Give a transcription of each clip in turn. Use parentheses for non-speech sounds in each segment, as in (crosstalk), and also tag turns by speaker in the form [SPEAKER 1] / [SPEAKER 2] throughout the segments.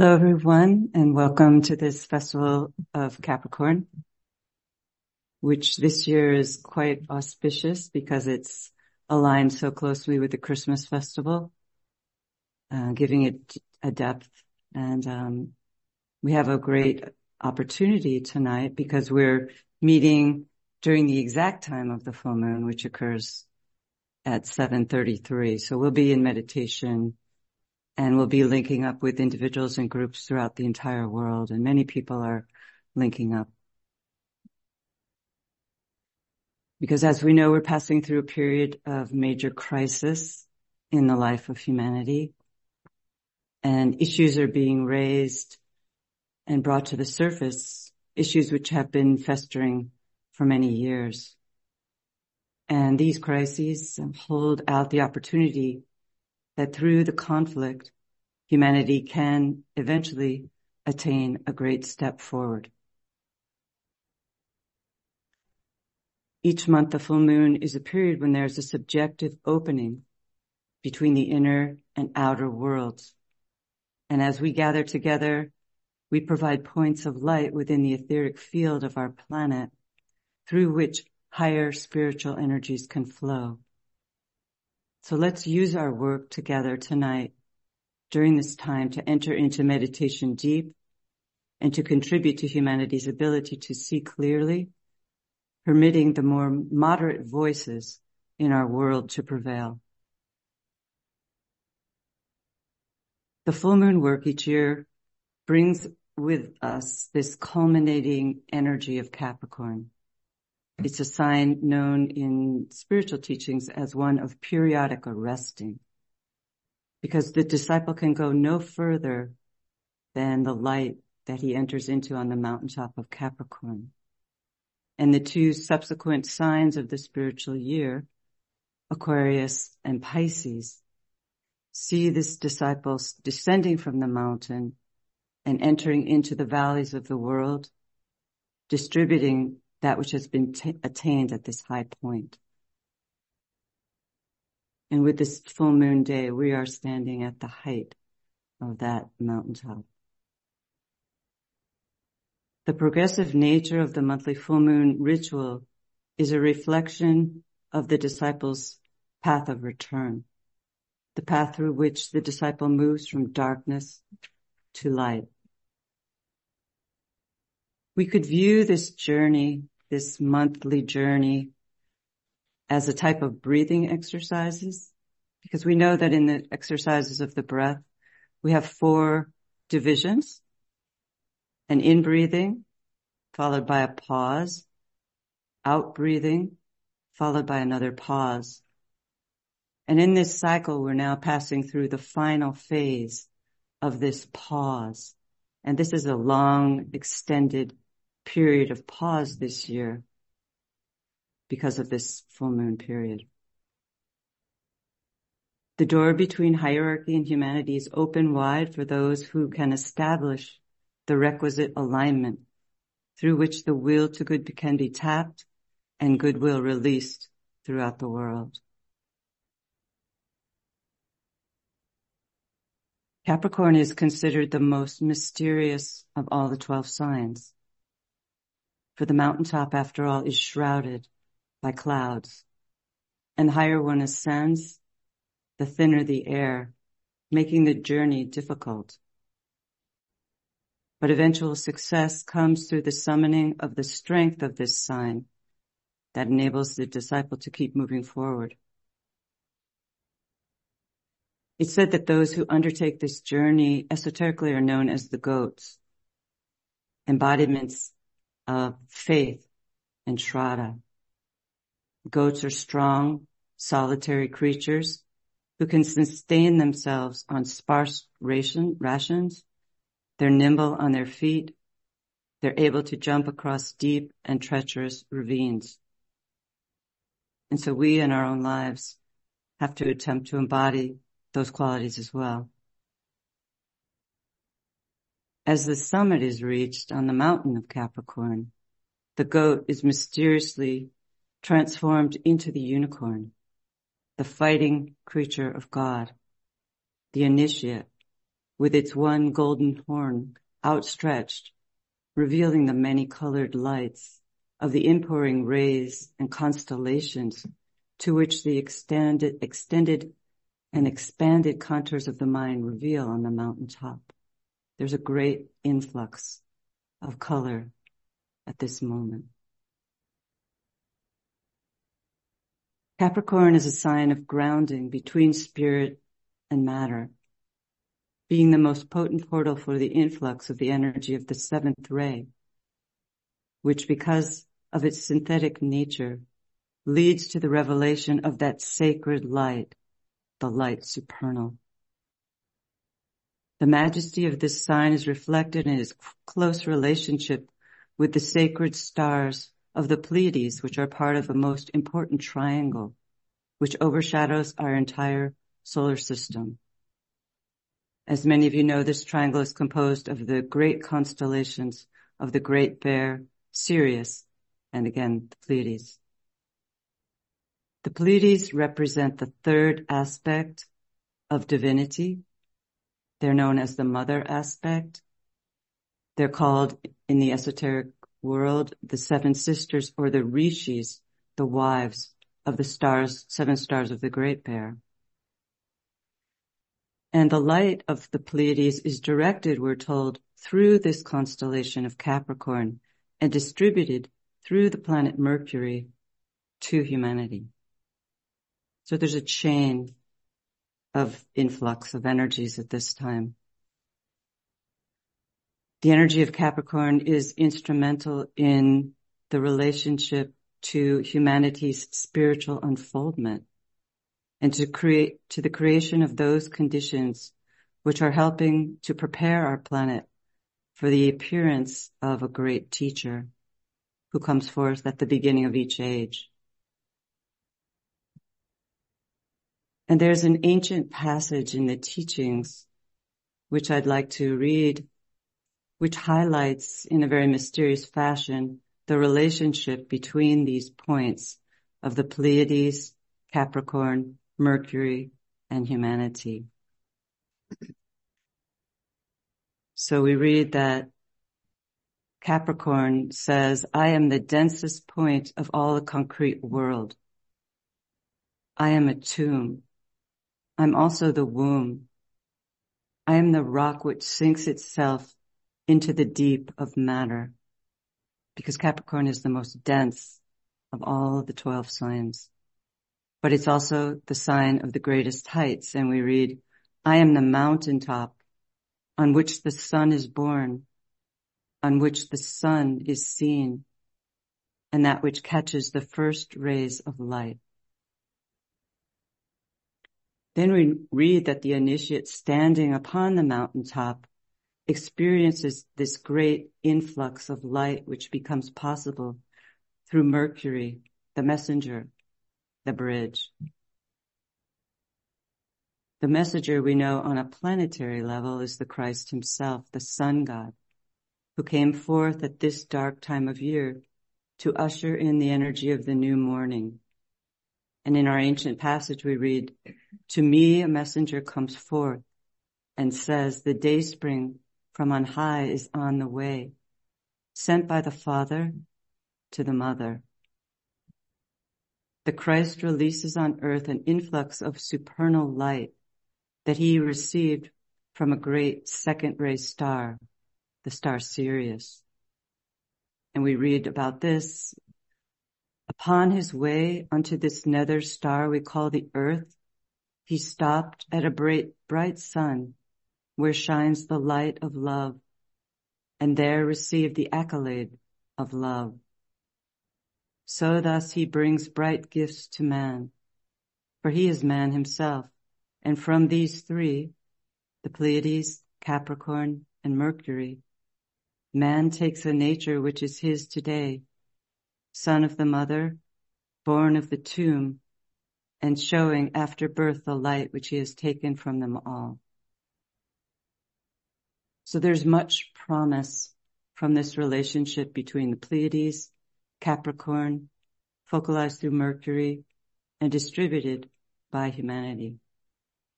[SPEAKER 1] Hello, everyone, and welcome to this Festival of Capricorn, which this year is quite auspicious because it's aligned so closely with the Christmas festival, uh, giving it a depth. And um, we have a great opportunity tonight because we're meeting during the exact time of the full moon, which occurs at 7.33. So we'll be in meditation and we'll be linking up with individuals and groups throughout the entire world. And many people are linking up. Because as we know, we're passing through a period of major crisis in the life of humanity and issues are being raised and brought to the surface, issues which have been festering for many years. And these crises hold out the opportunity that through the conflict, humanity can eventually attain a great step forward. Each month, the full moon is a period when there's a subjective opening between the inner and outer worlds. And as we gather together, we provide points of light within the etheric field of our planet through which higher spiritual energies can flow. So let's use our work together tonight during this time to enter into meditation deep and to contribute to humanity's ability to see clearly, permitting the more moderate voices in our world to prevail. The full moon work each year brings with us this culminating energy of Capricorn. It's a sign known in spiritual teachings as one of periodic arresting because the disciple can go no further than the light that he enters into on the mountaintop of Capricorn. And the two subsequent signs of the spiritual year, Aquarius and Pisces, see this disciple descending from the mountain and entering into the valleys of the world, distributing that which has been t- attained at this high point. And with this full moon day, we are standing at the height of that mountaintop. The progressive nature of the monthly full moon ritual is a reflection of the disciple's path of return, the path through which the disciple moves from darkness to light. We could view this journey, this monthly journey, as a type of breathing exercises because we know that in the exercises of the breath, we have four divisions, an in breathing followed by a pause, out breathing followed by another pause. And in this cycle, we're now passing through the final phase of this pause. And this is a long extended period of pause this year because of this full moon period. The door between hierarchy and humanity is open wide for those who can establish the requisite alignment through which the will to good can be tapped and goodwill released throughout the world. Capricorn is considered the most mysterious of all the 12 signs. For the mountaintop, after all, is shrouded by clouds, and higher one ascends, the thinner the air, making the journey difficult. But eventual success comes through the summoning of the strength of this sign that enables the disciple to keep moving forward. It's said that those who undertake this journey esoterically are known as the goats, embodiments of faith and Shraddha. Goats are strong, solitary creatures who can sustain themselves on sparse ration, rations. They're nimble on their feet. They're able to jump across deep and treacherous ravines. And so we in our own lives have to attempt to embody those qualities as well. As the summit is reached on the mountain of Capricorn, the goat is mysteriously transformed into the unicorn the fighting creature of God, the initiate, with its one golden horn outstretched, revealing the many colored lights of the inpouring rays and constellations to which the extended, extended and expanded contours of the mind reveal on the mountaintop. There's a great influx of color at this moment. Capricorn is a sign of grounding between spirit and matter, being the most potent portal for the influx of the energy of the seventh ray, which because of its synthetic nature leads to the revelation of that sacred light, the light supernal. The majesty of this sign is reflected in its close relationship with the sacred stars of the Pleiades, which are part of a most important triangle, which overshadows our entire solar system. As many of you know, this triangle is composed of the great constellations of the Great Bear, Sirius, and again, the Pleiades. The Pleiades represent the third aspect of divinity. They're known as the mother aspect. They're called in the esoteric world the seven sisters or the rishis, the wives of the stars, seven stars of the Great Bear. And the light of the Pleiades is directed, we're told, through this constellation of Capricorn and distributed through the planet Mercury to humanity. So there's a chain of influx of energies at this time. The energy of Capricorn is instrumental in the relationship to humanity's spiritual unfoldment and to create, to the creation of those conditions which are helping to prepare our planet for the appearance of a great teacher who comes forth at the beginning of each age. And there's an ancient passage in the teachings which I'd like to read, which highlights in a very mysterious fashion the relationship between these points of the Pleiades, Capricorn, Mercury, and humanity. So we read that Capricorn says, I am the densest point of all the concrete world. I am a tomb. I'm also the womb. I am the rock which sinks itself into the deep of matter because Capricorn is the most dense of all the 12 signs. But it's also the sign of the greatest heights. And we read, I am the mountaintop on which the sun is born, on which the sun is seen, and that which catches the first rays of light. Then we read that the initiate standing upon the mountaintop experiences this great influx of light which becomes possible through Mercury, the messenger, the bridge. The messenger we know on a planetary level is the Christ himself, the sun god, who came forth at this dark time of year to usher in the energy of the new morning and in our ancient passage, we read, to me, a messenger comes forth and says, the day spring from on high is on the way, sent by the Father to the Mother. The Christ releases on earth an influx of supernal light that he received from a great second ray star, the star Sirius. And we read about this Upon his way unto this nether star we call the earth, he stopped at a bright, bright sun where shines the light of love and there received the accolade of love. So thus he brings bright gifts to man, for he is man himself. And from these three, the Pleiades, Capricorn, and Mercury, man takes a nature which is his today son of the mother, born of the tomb, and showing after birth the light which he has taken from them all. So there's much promise from this relationship between the Pleiades, Capricorn, focalized through Mercury, and distributed by humanity.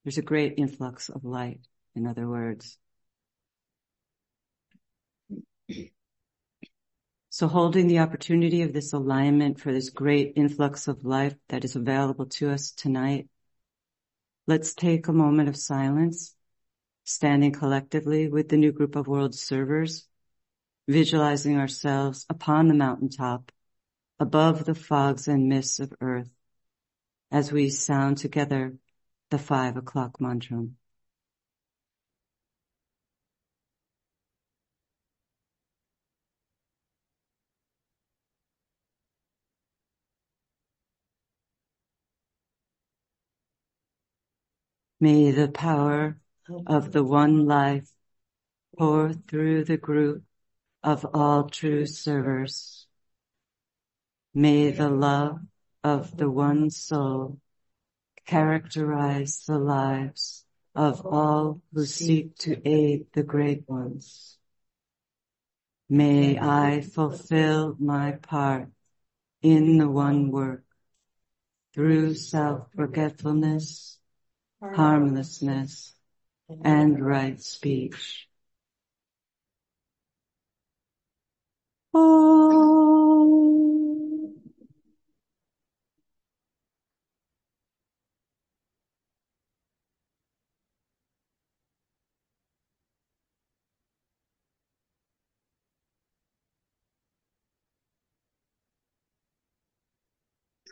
[SPEAKER 1] There's a great influx of light in other words. So holding the opportunity of this alignment for this great influx of life that is available to us tonight, let's take a moment of silence, standing collectively with the new group of world servers, visualizing ourselves upon the mountaintop, above the fogs and mists of earth, as we sound together the five o'clock mantra. May the power of the one life pour through the group of all true servers. May the love of the one soul characterize the lives of all who seek to aid the great ones. May I fulfill my part in the one work through self-forgetfulness harmlessness, and right speech. Oh.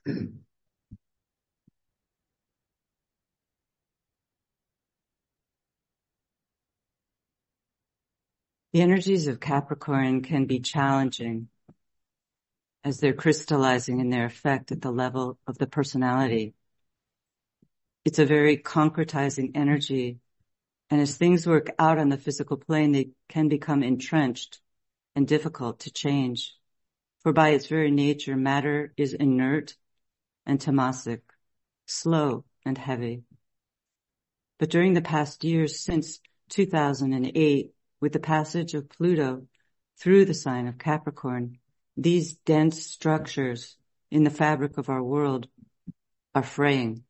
[SPEAKER 1] (clears throat) The energies of Capricorn can be challenging as they're crystallizing in their effect at the level of the personality. It's a very concretizing energy. And as things work out on the physical plane, they can become entrenched and difficult to change. For by its very nature, matter is inert and tamasic, slow and heavy. But during the past years since 2008, with the passage of Pluto through the sign of Capricorn, these dense structures in the fabric of our world are fraying.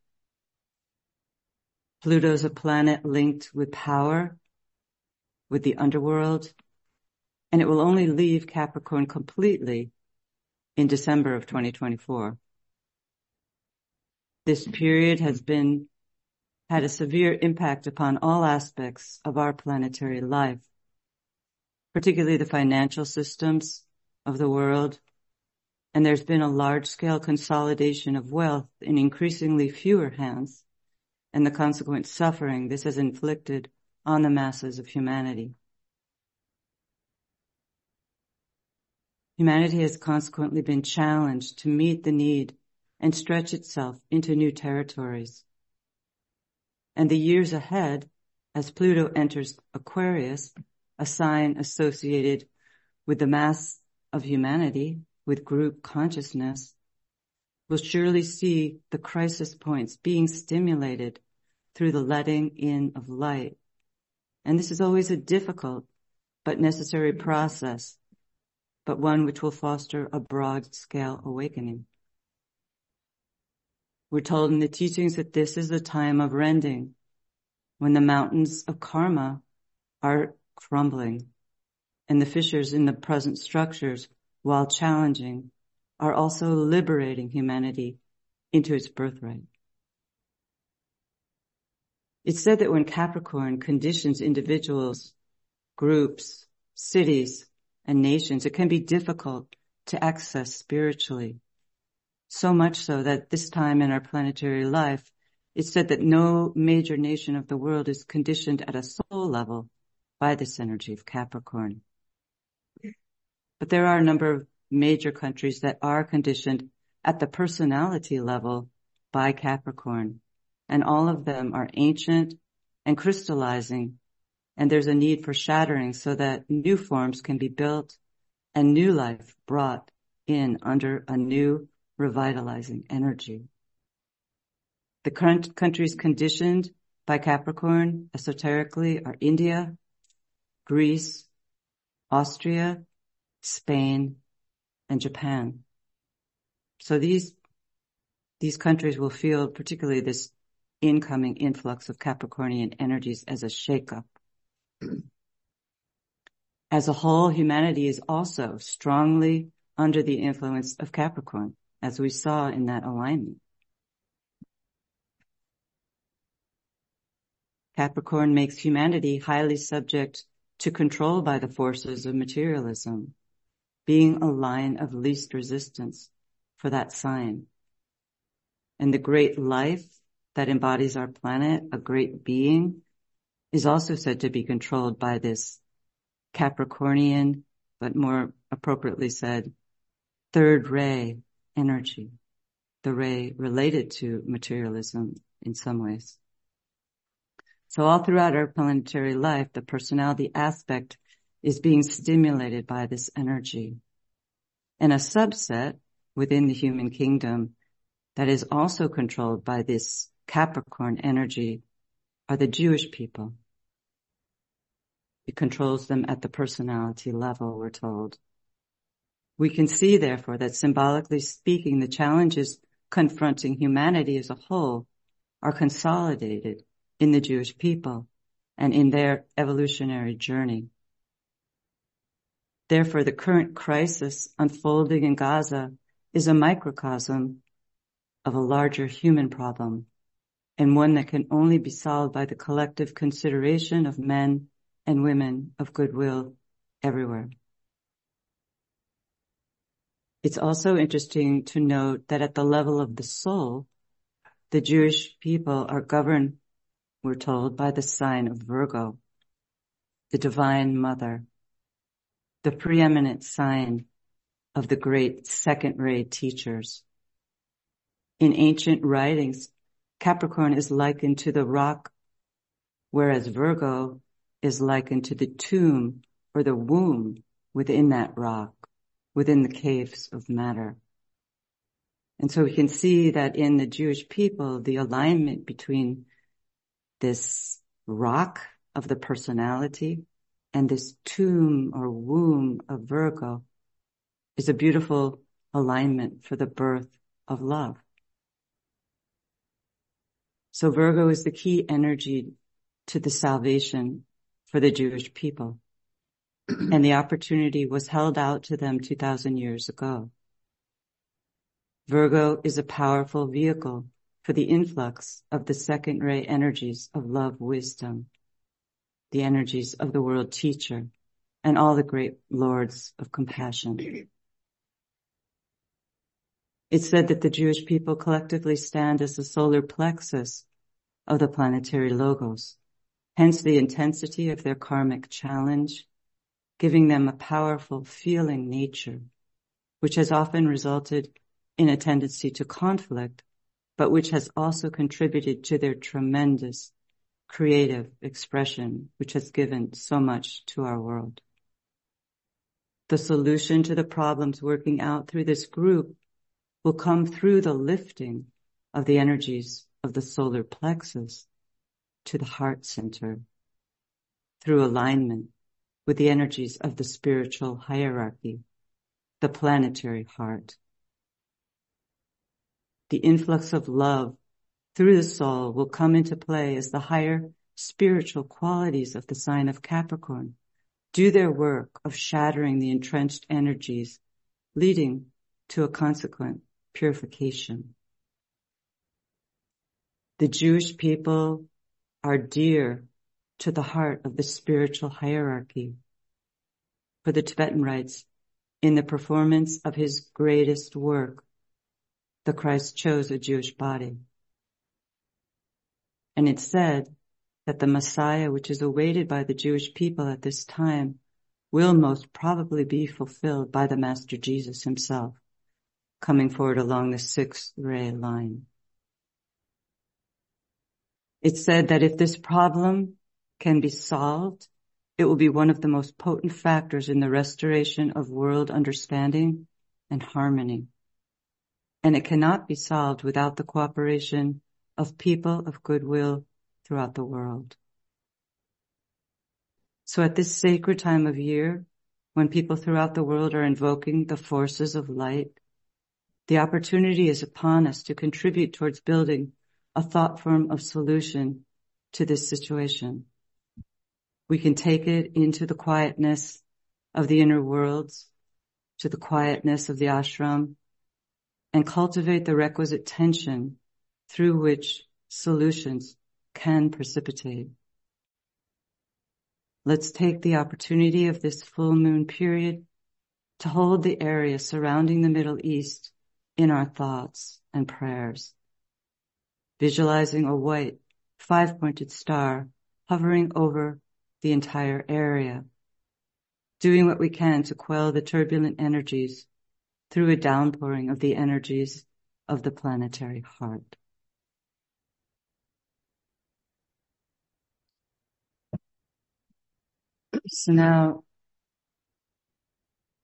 [SPEAKER 1] Pluto is a planet linked with power, with the underworld, and it will only leave Capricorn completely in December of 2024. This period has been, had a severe impact upon all aspects of our planetary life particularly the financial systems of the world. And there's been a large scale consolidation of wealth in increasingly fewer hands and the consequent suffering this has inflicted on the masses of humanity. Humanity has consequently been challenged to meet the need and stretch itself into new territories. And the years ahead, as Pluto enters Aquarius, a sign associated with the mass of humanity, with group consciousness, will surely see the crisis points being stimulated through the letting in of light. And this is always a difficult but necessary process, but one which will foster a broad scale awakening. We're told in the teachings that this is the time of rending, when the mountains of karma are crumbling, and the fissures in the present structures, while challenging, are also liberating humanity into its birthright. It's said that when Capricorn conditions individuals, groups, cities, and nations, it can be difficult to access spiritually. So much so that this time in our planetary life, it's said that no major nation of the world is conditioned at a soul level by this energy of Capricorn. But there are a number of major countries that are conditioned at the personality level by Capricorn. And all of them are ancient and crystallizing. And there's a need for shattering so that new forms can be built and new life brought in under a new revitalizing energy. The current countries conditioned by Capricorn esoterically are India, Greece, Austria, Spain, and Japan. So these, these countries will feel particularly this incoming influx of Capricornian energies as a shakeup. (clears throat) As a whole, humanity is also strongly under the influence of Capricorn, as we saw in that alignment. Capricorn makes humanity highly subject to control by the forces of materialism, being a line of least resistance for that sign. And the great life that embodies our planet, a great being, is also said to be controlled by this Capricornian, but more appropriately said, third ray energy, the ray related to materialism in some ways. So all throughout our planetary life, the personality aspect is being stimulated by this energy. And a subset within the human kingdom that is also controlled by this Capricorn energy are the Jewish people. It controls them at the personality level, we're told. We can see, therefore, that symbolically speaking, the challenges confronting humanity as a whole are consolidated in the Jewish people and in their evolutionary journey. Therefore, the current crisis unfolding in Gaza is a microcosm of a larger human problem and one that can only be solved by the collective consideration of men and women of goodwill everywhere. It's also interesting to note that at the level of the soul, the Jewish people are governed we're told, by the sign of Virgo, the divine mother, the preeminent sign of the great second ray teachers. In ancient writings, Capricorn is likened to the rock, whereas Virgo is likened to the tomb or the womb within that rock, within the caves of matter. And so we can see that in the Jewish people, the alignment between this rock of the personality and this tomb or womb of Virgo is a beautiful alignment for the birth of love. So Virgo is the key energy to the salvation for the Jewish people. (clears throat) and the opportunity was held out to them 2000 years ago. Virgo is a powerful vehicle for the influx of the second ray energies of love, wisdom, the energies of the world teacher, and all the great lords of compassion. It's said that the Jewish people collectively stand as the solar plexus of the planetary logos, hence the intensity of their karmic challenge, giving them a powerful feeling nature, which has often resulted in a tendency to conflict but which has also contributed to their tremendous creative expression, which has given so much to our world. The solution to the problems working out through this group will come through the lifting of the energies of the solar plexus to the heart center through alignment with the energies of the spiritual hierarchy, the planetary heart the influx of love through the soul will come into play as the higher spiritual qualities of the sign of Capricorn do their work of shattering the entrenched energies, leading to a consequent purification. The Jewish people are dear to the heart of the spiritual hierarchy. For the Tibetan writes, in the performance of his greatest work, the Christ chose a Jewish body. And it said that the Messiah, which is awaited by the Jewish people at this time, will most probably be fulfilled by the Master Jesus himself, coming forward along the sixth ray line. It said that if this problem can be solved, it will be one of the most potent factors in the restoration of world understanding and harmony and it cannot be solved without the cooperation of people of goodwill throughout the world. So at this sacred time of year, when people throughout the world are invoking the forces of light, the opportunity is upon us to contribute towards building a thought form of solution to this situation. We can take it into the quietness of the inner worlds, to the quietness of the ashram, and cultivate the requisite tension through which solutions can precipitate. Let's take the opportunity of this full moon period to hold the area surrounding the Middle East in our thoughts and prayers. Visualizing a white five-pointed star hovering over the entire area. Doing what we can to quell the turbulent energies through a downpouring of the energies of the planetary heart. So now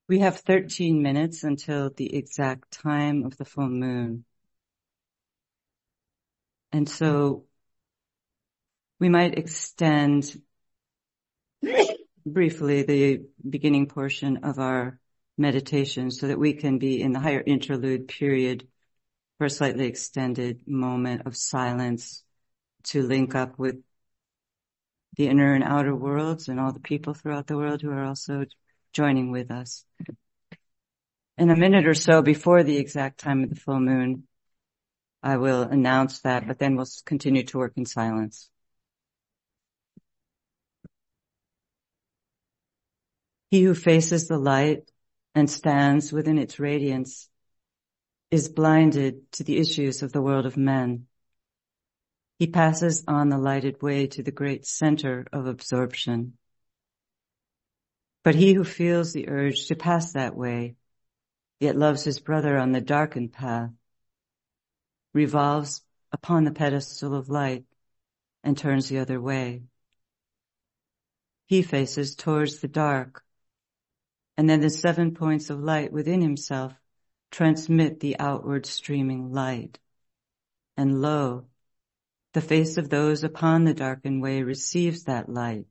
[SPEAKER 1] we have 13 minutes until the exact time of the full moon. And so we might extend briefly the beginning portion of our meditation so that we can be in the higher interlude period for a slightly extended moment of silence to link up with the inner and outer worlds and all the people throughout the world who are also joining with us. In a minute or so before the exact time of the full moon, I will announce that, but then we'll continue to work in silence. He who faces the light and stands within its radiance is blinded to the issues of the world of men. He passes on the lighted way to the great center of absorption. But he who feels the urge to pass that way, yet loves his brother on the darkened path, revolves upon the pedestal of light and turns the other way. He faces towards the dark, and then the seven points of light within himself transmit the outward streaming light. And lo, the face of those upon the darkened way receives that light.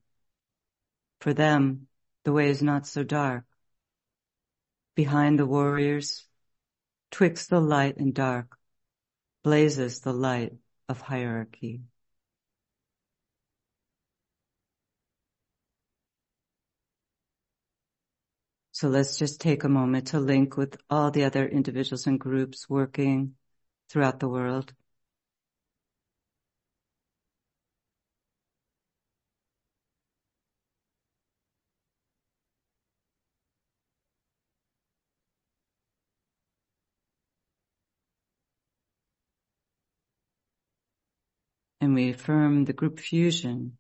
[SPEAKER 1] For them, the way is not so dark. Behind the warriors, twixt the light and dark, blazes the light of hierarchy. So let's just take a moment to link with all the other individuals and groups working throughout the world. and we affirm the group fusion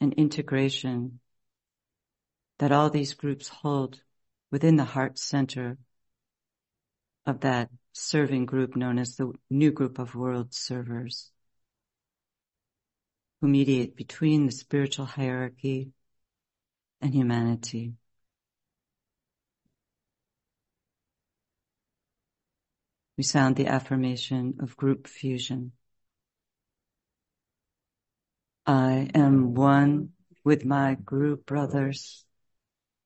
[SPEAKER 1] and integration that all these groups hold within the heart center of that serving group known as the new group of world servers who mediate between the spiritual hierarchy and humanity. We sound the affirmation of group fusion. I am one with my group brothers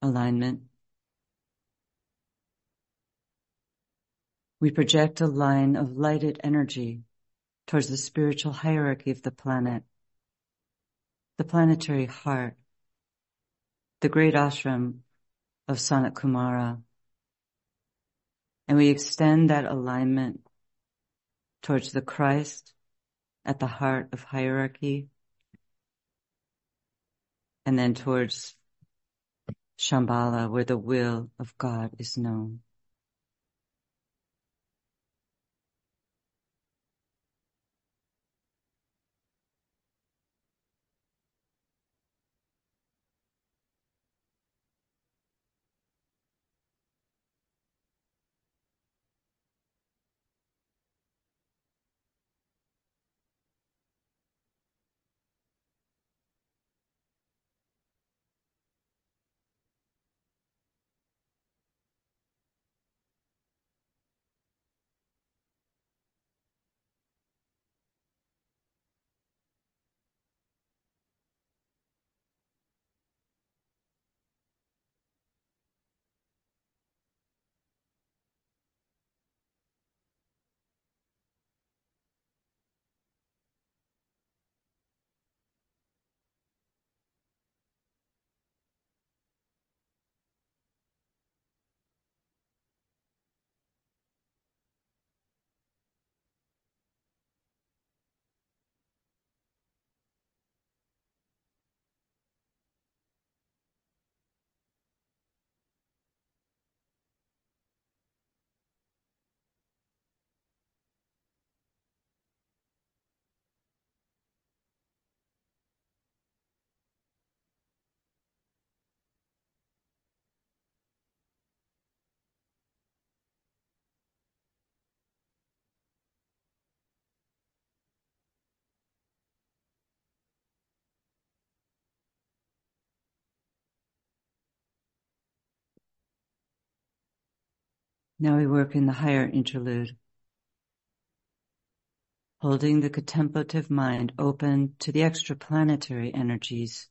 [SPEAKER 1] Alignment. We project a line of lighted energy towards the spiritual hierarchy of the planet, the planetary heart, the great ashram of Sanat Kumara. And we extend that alignment towards the Christ at the heart of hierarchy, and then towards Shambhala, where the will of God is known. Now we work in the higher interlude, holding the contemplative mind open to the extraplanetary energies,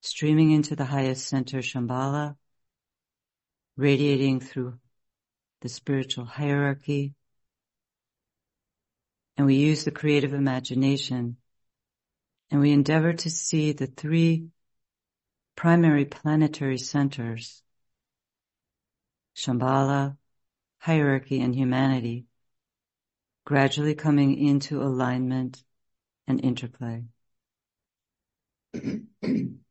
[SPEAKER 1] streaming into the highest center, Shambhala, radiating through the spiritual hierarchy. And we use the creative imagination and we endeavor to see the three primary planetary centers, Shambhala, hierarchy, and humanity, gradually coming into alignment and interplay. (clears throat)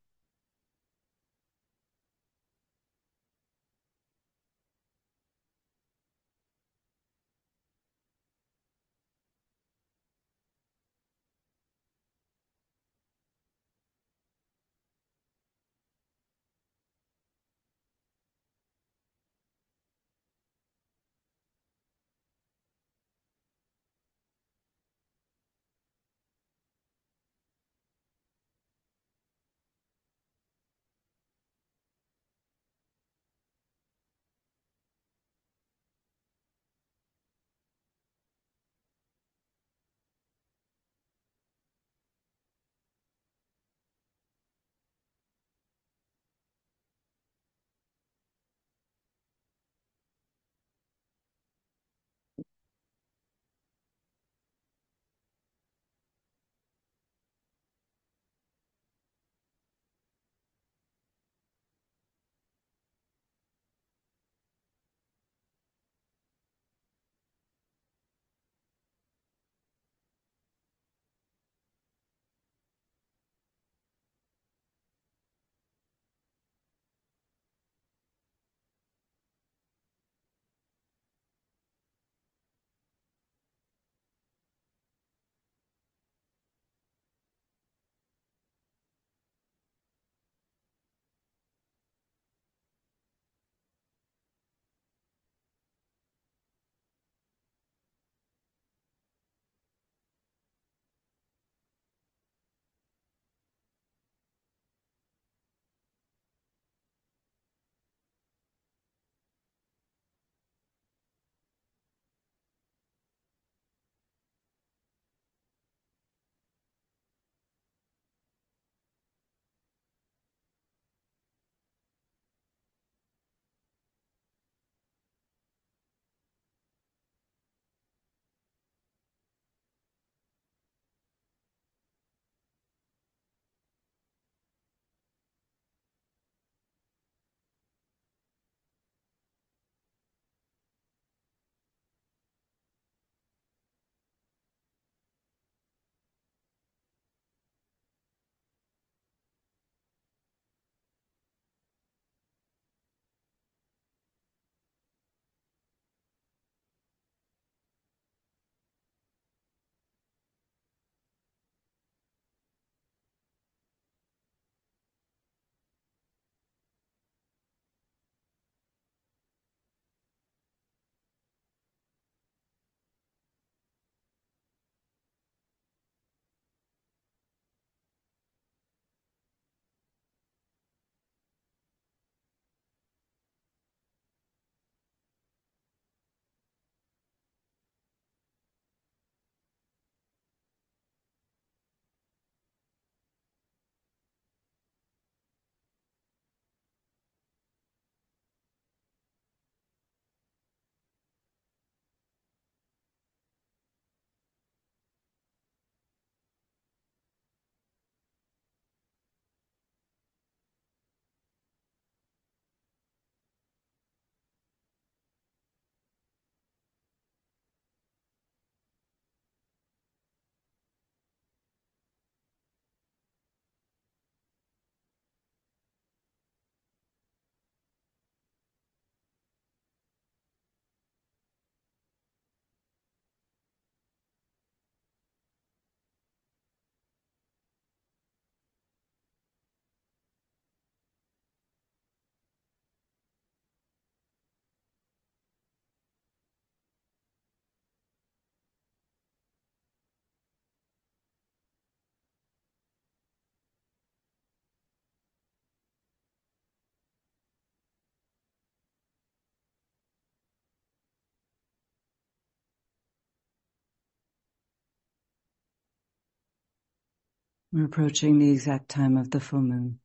[SPEAKER 1] We're approaching the exact time of the full moon.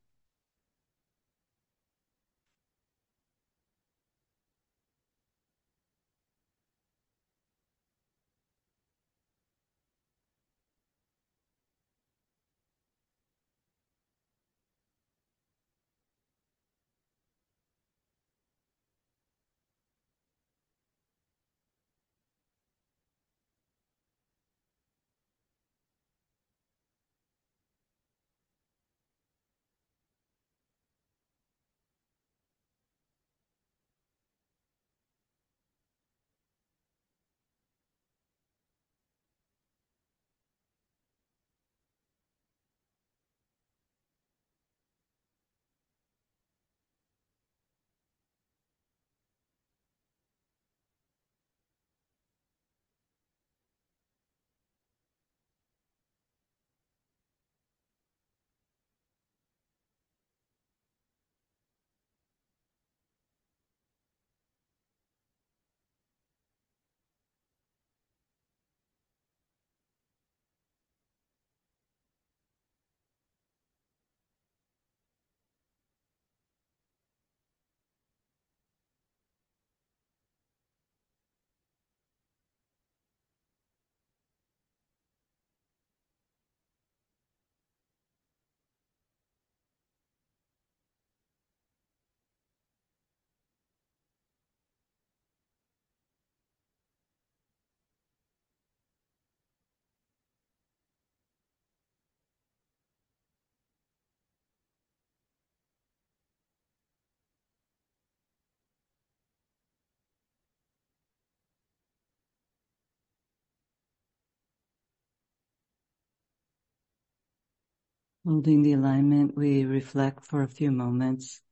[SPEAKER 1] Holding the alignment, we reflect for a few moments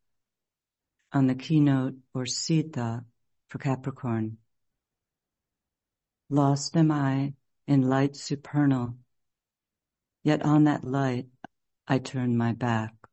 [SPEAKER 1] on the keynote or thought for Capricorn. Lost am I in light supernal, yet on that light I turn my back.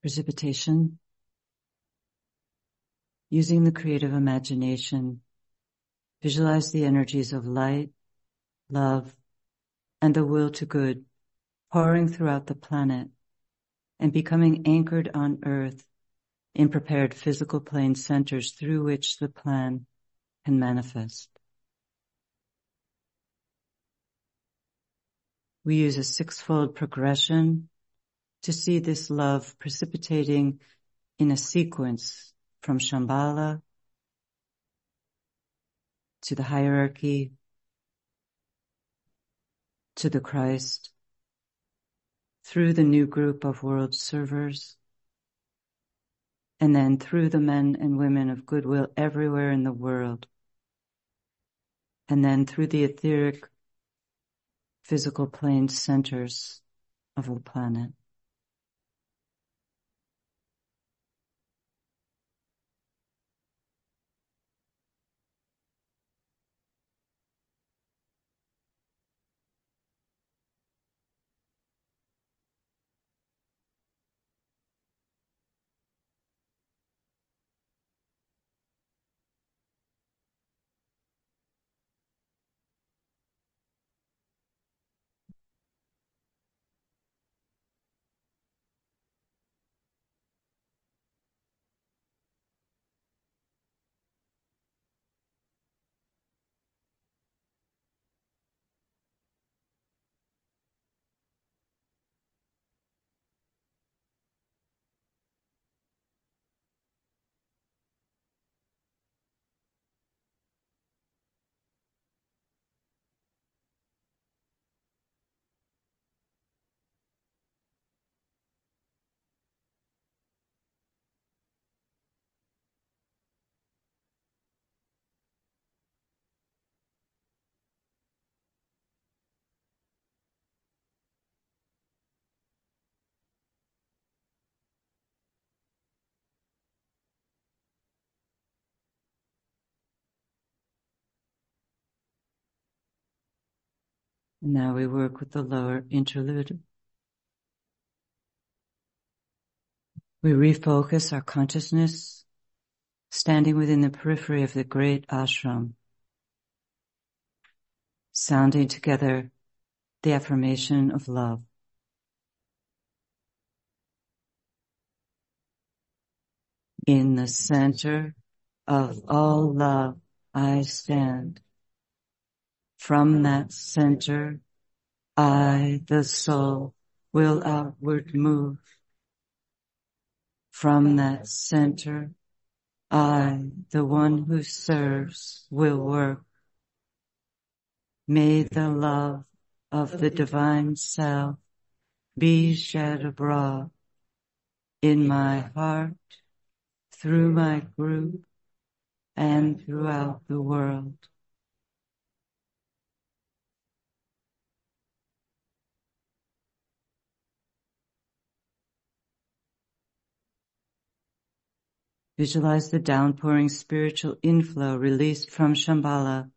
[SPEAKER 1] Precipitation, using the creative imagination, visualize the energies of light, love, and the will to good pouring throughout the planet and becoming anchored on earth in prepared physical plane centers through which the plan can manifest. We use a sixfold progression to see this love precipitating in a sequence from Shambhala to the hierarchy to the Christ through the new group of world servers and then through the men and women of goodwill everywhere in the world and then through the etheric physical plane centers of the planet. Now we work with the lower interlude. We refocus our consciousness standing within the periphery of the great ashram, sounding together the affirmation of love. In the center of all love, I stand. From that center, I, the soul, will outward move. From that center, I, the one who serves, will work. May the love of the divine self be shed abroad in my heart, through my group, and throughout the world. Visualize the downpouring spiritual inflow released from Shambhala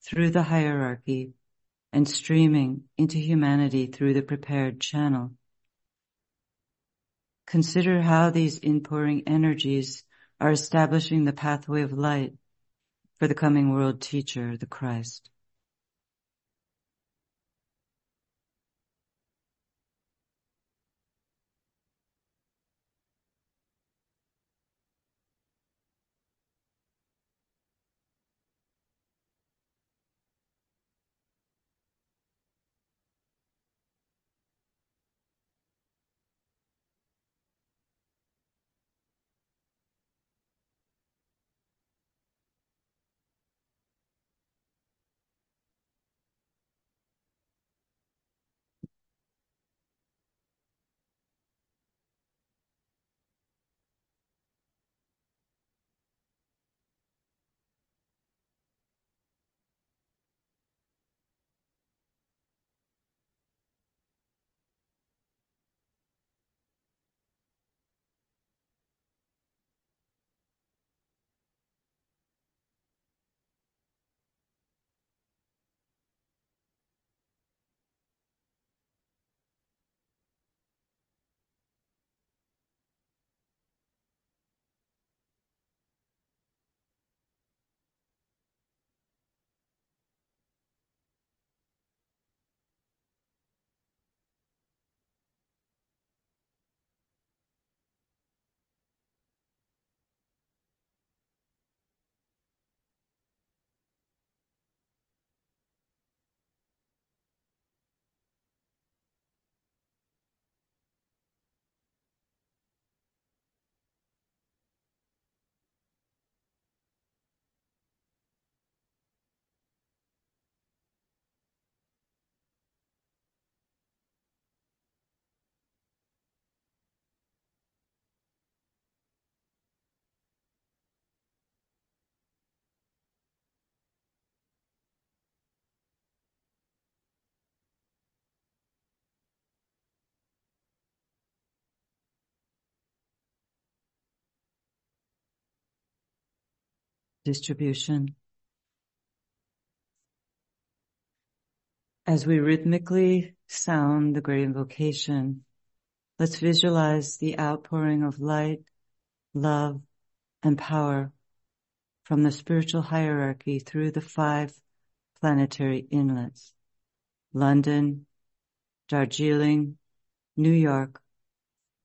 [SPEAKER 1] through the hierarchy and streaming into humanity through the prepared channel. Consider how these inpouring energies are establishing the pathway of light for the coming world teacher, the Christ. Distribution. As we rhythmically sound the great invocation, let's visualize the outpouring of light, love, and power from the spiritual hierarchy through the five planetary inlets. London, Darjeeling, New York,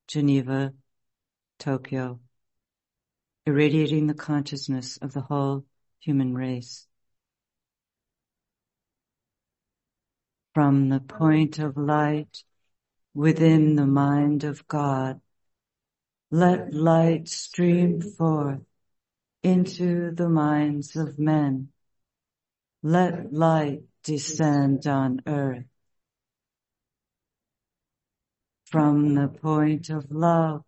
[SPEAKER 1] Geneva, Tokyo, irradiating the consciousness of the whole human race. From the point of light within the mind of God, let light stream forth into the minds of men. Let light descend on earth. From the point of love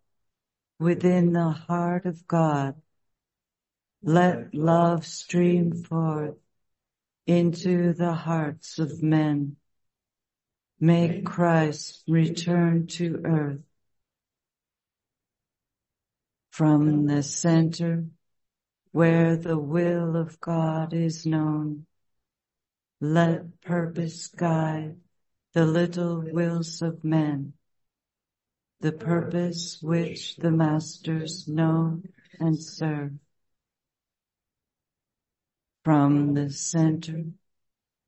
[SPEAKER 1] within the heart of God, let love stream forth into the hearts of men. May Christ return to earth. From the center where the will of God is known, let purpose guide the little wills of men, the purpose which the masters know and serve. From the center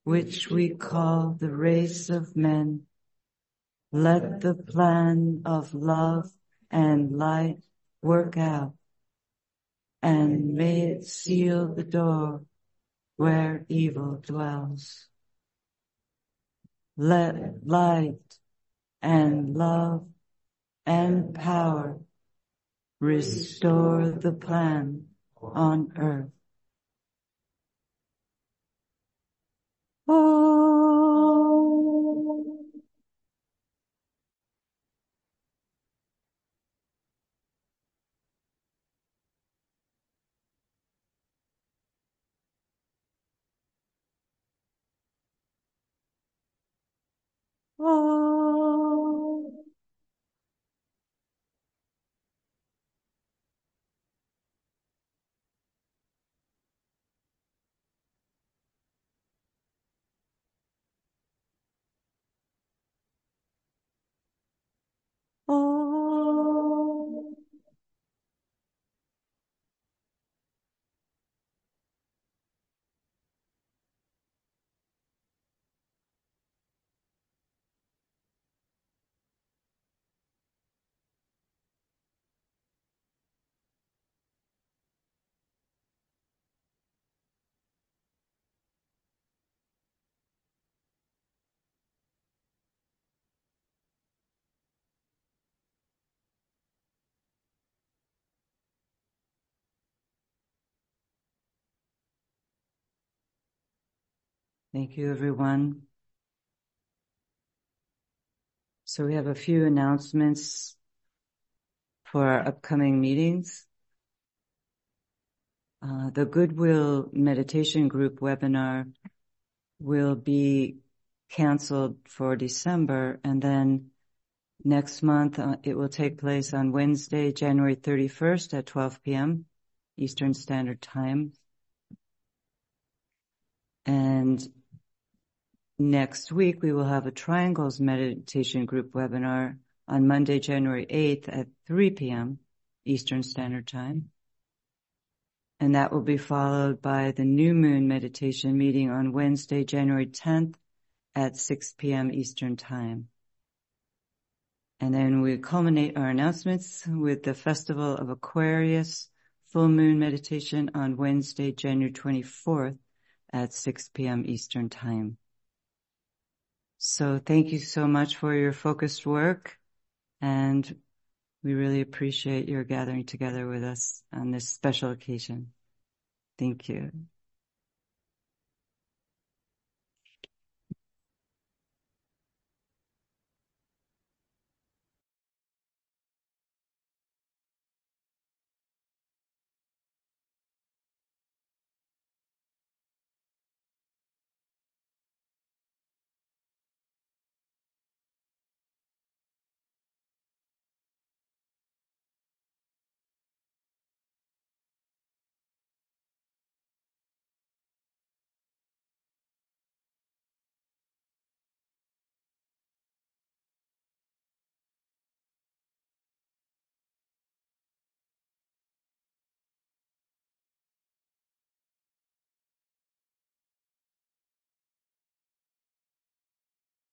[SPEAKER 1] which we call the race of men, let the plan of love and light work out, and may it seal the door where evil dwells. Let light and love and power restore the plan on earth. Oh. Oh. Oh. Thank you, everyone. So we have a few announcements for our upcoming meetings. Uh, the Goodwill Meditation Group webinar will be canceled for December and then next month uh, it will take place on Wednesday, January 31st at 12 p.m. Eastern Standard Time. And Next week, we will have a Triangles Meditation Group webinar on Monday, January 8th at 3 p.m. Eastern Standard Time. And that will be followed by the New Moon Meditation meeting on Wednesday, January 10th at 6 p.m. Eastern Time. And then we culminate our announcements with the Festival of Aquarius Full Moon Meditation on Wednesday, January 24th at 6 p.m. Eastern Time. So thank you so much for your focused work and we really appreciate your gathering together with us on this special occasion. Thank you.